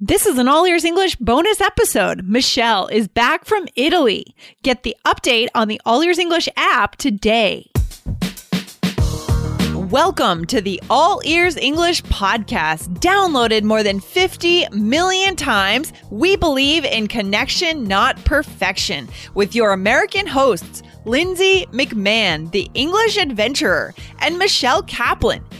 This is an All Ears English bonus episode. Michelle is back from Italy. Get the update on the All Ears English app today. Welcome to the All Ears English podcast. Downloaded more than 50 million times, we believe in connection, not perfection, with your American hosts, Lindsay McMahon, the English adventurer, and Michelle Kaplan,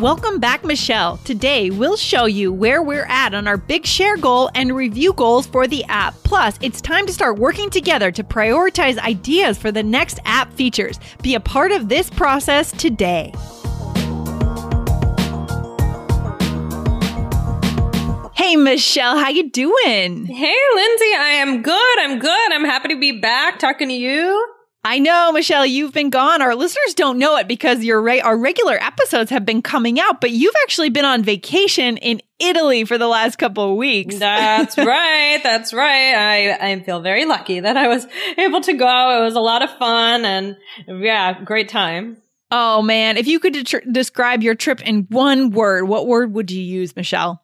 Welcome back, Michelle. Today, we'll show you where we're at on our big share goal and review goals for the app. Plus, it's time to start working together to prioritize ideas for the next app features. Be a part of this process today. Hey Michelle, how you doing? Hey Lindsay, I am good. I'm good. I'm happy to be back talking to you. I know, Michelle, you've been gone. Our listeners don't know it because your re- our regular episodes have been coming out, but you've actually been on vacation in Italy for the last couple of weeks. That's right. That's right. I, I feel very lucky that I was able to go. It was a lot of fun and yeah, great time. Oh man, if you could de- describe your trip in one word, what word would you use, Michelle?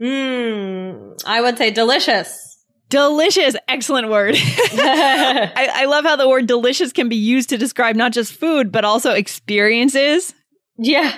Mmm, I would say delicious. Delicious. Excellent word. I, I, love how the word delicious can be used to describe not just food, but also experiences. Yeah.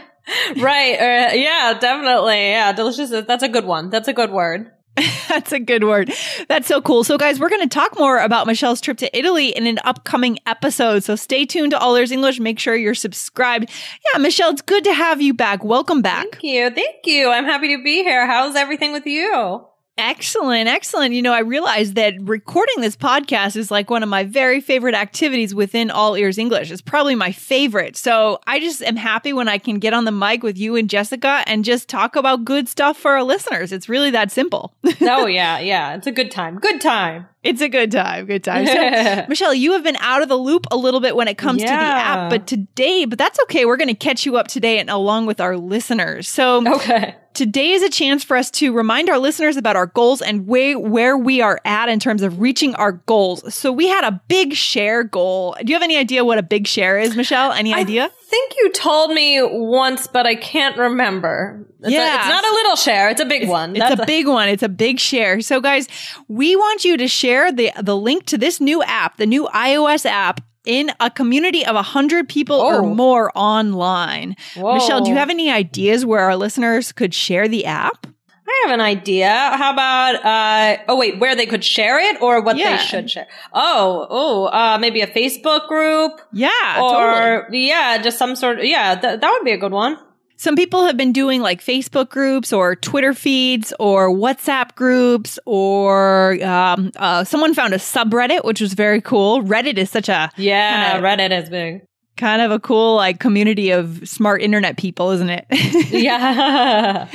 Right. Uh, yeah, definitely. Yeah. Delicious. That's a good one. That's a good word. That's a good word. That's so cool. So, guys, we're going to talk more about Michelle's trip to Italy in an upcoming episode. So, stay tuned to All Ears English. Make sure you're subscribed. Yeah, Michelle, it's good to have you back. Welcome back. Thank you. Thank you. I'm happy to be here. How's everything with you? Excellent, excellent. You know, I realized that recording this podcast is like one of my very favorite activities within All Ears English. It's probably my favorite. So I just am happy when I can get on the mic with you and Jessica and just talk about good stuff for our listeners. It's really that simple. oh, yeah, yeah. It's a good time. Good time. It's a good time. Good time. So, Michelle, you have been out of the loop a little bit when it comes yeah. to the app, but today, but that's okay. We're going to catch you up today and along with our listeners. So, okay. Today is a chance for us to remind our listeners about our goals and way, where we are at in terms of reaching our goals. So we had a big share goal. Do you have any idea what a big share is, Michelle? Any idea? I think you told me once, but I can't remember. It's yeah. A, it's not a little share. It's a big it's, one. It's a, a big one. It's a big share. So guys, we want you to share the, the link to this new app, the new iOS app in a community of 100 people oh. or more online. Whoa. Michelle, do you have any ideas where our listeners could share the app? I have an idea. How about uh oh wait, where they could share it or what yeah. they should share? Oh, oh, uh maybe a Facebook group? Yeah, or totally. yeah, just some sort of yeah, th- that would be a good one. Some people have been doing like Facebook groups or Twitter feeds or WhatsApp groups, or um, uh, someone found a subreddit, which was very cool. Reddit is such a yeah, kinda, Reddit is big kind of a cool like community of smart internet people, isn't it? yeah.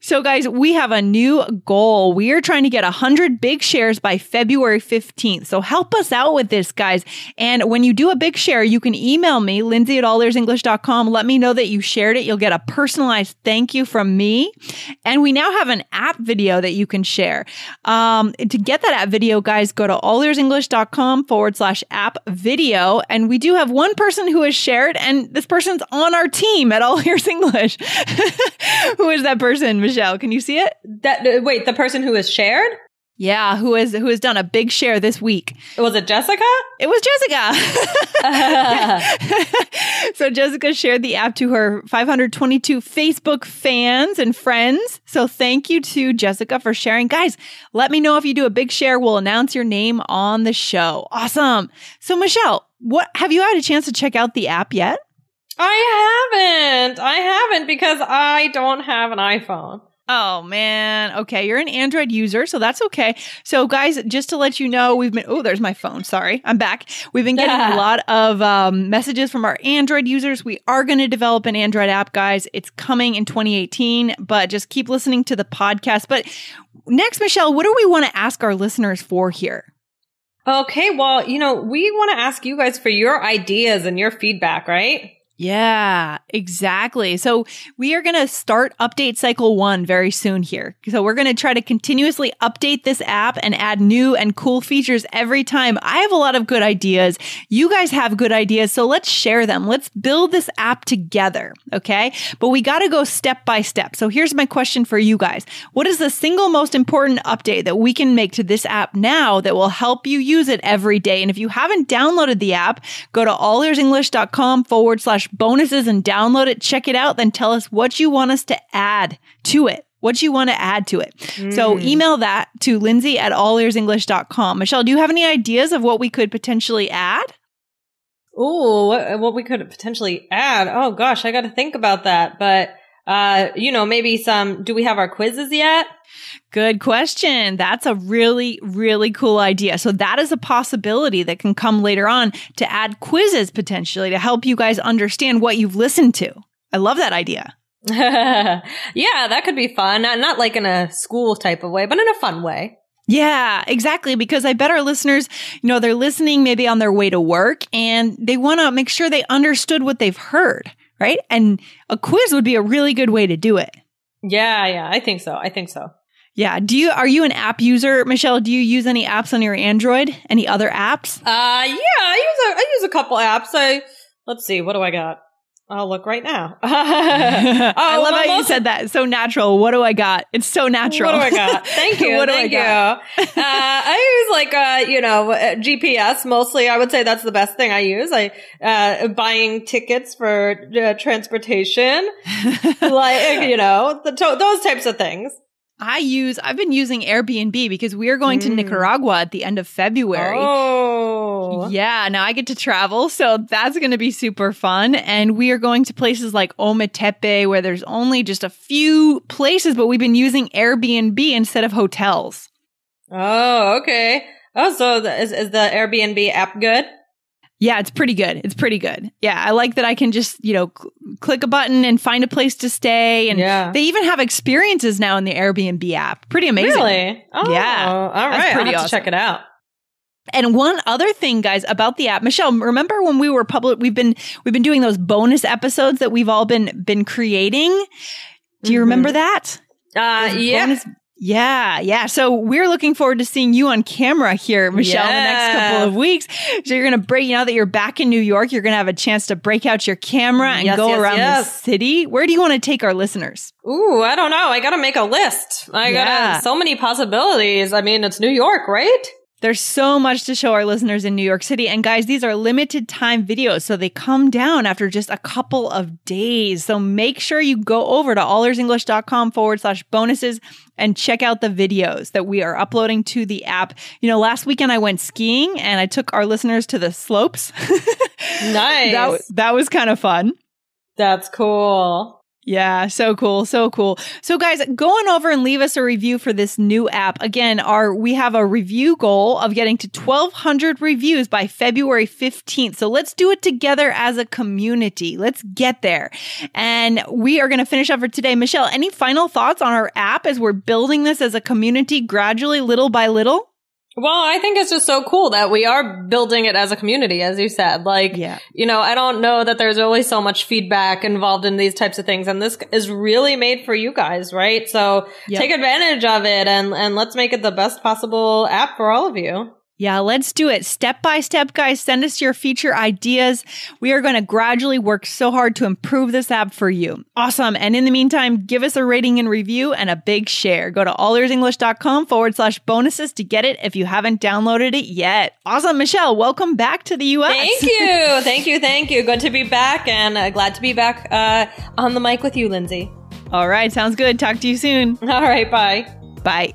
so guys, we have a new goal. We are trying to get 100 big shares by February 15th. So help us out with this, guys. And when you do a big share, you can email me, Lindsay at allearsenglish.com. Let me know that you shared it. You'll get a personalized thank you from me. And we now have an app video that you can share. Um, to get that app video, guys, go to allearsenglish.com forward slash app video. And we do have one person who has shared, and this person's on our team at All Ears English. who is that person, Michelle? Can you see it? That uh, wait, the person who has shared? Yeah, who has who has done a big share this week? Was it Jessica? It was Jessica. so Jessica shared the app to her 522 Facebook fans and friends. So thank you to Jessica for sharing. Guys, let me know if you do a big share. We'll announce your name on the show. Awesome. So Michelle, what have you had a chance to check out the app yet? I haven't. I haven't because I don't have an iPhone. Oh man. Okay, you're an Android user, so that's okay. So guys, just to let you know, we've been Oh, there's my phone. Sorry. I'm back. We've been getting a lot of um, messages from our Android users. We are going to develop an Android app, guys. It's coming in 2018, but just keep listening to the podcast. But next, Michelle, what do we want to ask our listeners for here? Okay, well, you know, we want to ask you guys for your ideas and your feedback, right? Yeah, exactly. So we are going to start update cycle one very soon here. So we're going to try to continuously update this app and add new and cool features every time. I have a lot of good ideas. You guys have good ideas. So let's share them. Let's build this app together. Okay. But we got to go step by step. So here's my question for you guys. What is the single most important update that we can make to this app now that will help you use it every day? And if you haven't downloaded the app, go to allearsenglish.com forward slash bonuses and download it, check it out, then tell us what you want us to add to it. What you want to add to it. Mm. So email that to lindsay at allearsenglish.com. Michelle, do you have any ideas of what we could potentially add? Oh, what, what we could potentially add. Oh gosh, I got to think about that. But, uh, you know, maybe some, do we have our quizzes yet? Good question. That's a really, really cool idea. So that is a possibility that can come later on to add quizzes potentially to help you guys understand what you've listened to. I love that idea. yeah, that could be fun. Not, not like in a school type of way, but in a fun way. Yeah, exactly. Because I bet our listeners, you know, they're listening maybe on their way to work and they want to make sure they understood what they've heard, right? And a quiz would be a really good way to do it. Yeah, yeah, I think so. I think so. Yeah. Do you are you an app user, Michelle? Do you use any apps on your Android? Any other apps? Uh yeah, I use a I use a couple apps. I let's see, what do I got? I'll look right now. oh, I love how you said that. So natural. What do I got? It's so natural. What do I got? Thank you. what Thank do I you. uh, I use like, uh, you know, uh, GPS mostly. I would say that's the best thing I use. I, uh, buying tickets for uh, transportation, like, you know, the to- those types of things. I use, I've been using Airbnb because we are going mm. to Nicaragua at the end of February. Oh. Oh. Yeah. Now I get to travel. So that's going to be super fun. And we are going to places like Ometepe where there's only just a few places, but we've been using Airbnb instead of hotels. Oh, okay. Oh, so the, is, is the Airbnb app good? Yeah, it's pretty good. It's pretty good. Yeah, I like that I can just, you know, cl- click a button and find a place to stay. And yeah. they even have experiences now in the Airbnb app. Pretty amazing. Really? Oh, yeah. All right. Pretty I'll awesome. check it out. And one other thing, guys, about the app, Michelle, remember when we were public, we've been, we've been doing those bonus episodes that we've all been, been creating. Do you mm-hmm. remember that? Uh, yeah. Bonus, yeah, yeah. So we're looking forward to seeing you on camera here, Michelle, yeah. in the next couple of weeks. So you're going to break, you know, that you're back in New York, you're going to have a chance to break out your camera and yes, go yes, around yes. the city. Where do you want to take our listeners? Ooh, I don't know. I got to make a list. I yeah. got so many possibilities. I mean, it's New York, right? There's so much to show our listeners in New York City. And guys, these are limited time videos. So they come down after just a couple of days. So make sure you go over to allearsenglish.com forward slash bonuses and check out the videos that we are uploading to the app. You know, last weekend I went skiing and I took our listeners to the slopes. nice. That, that was kind of fun. That's cool. Yeah, so cool, so cool. So guys, go on over and leave us a review for this new app. Again, our we have a review goal of getting to 1200 reviews by February 15th. So let's do it together as a community. Let's get there. And we are going to finish up for today. Michelle, any final thoughts on our app as we're building this as a community gradually little by little? Well, I think it's just so cool that we are building it as a community, as you said. Like, yeah. you know, I don't know that there's always so much feedback involved in these types of things. And this is really made for you guys, right? So yep. take advantage of it and, and let's make it the best possible app for all of you. Yeah, let's do it step by step, guys. Send us your feature ideas. We are going to gradually work so hard to improve this app for you. Awesome. And in the meantime, give us a rating and review and a big share. Go to allearsenglish.com forward slash bonuses to get it if you haven't downloaded it yet. Awesome. Michelle, welcome back to the US. Thank you. thank you. Thank you. Good to be back and uh, glad to be back uh, on the mic with you, Lindsay. All right. Sounds good. Talk to you soon. All right. Bye. Bye.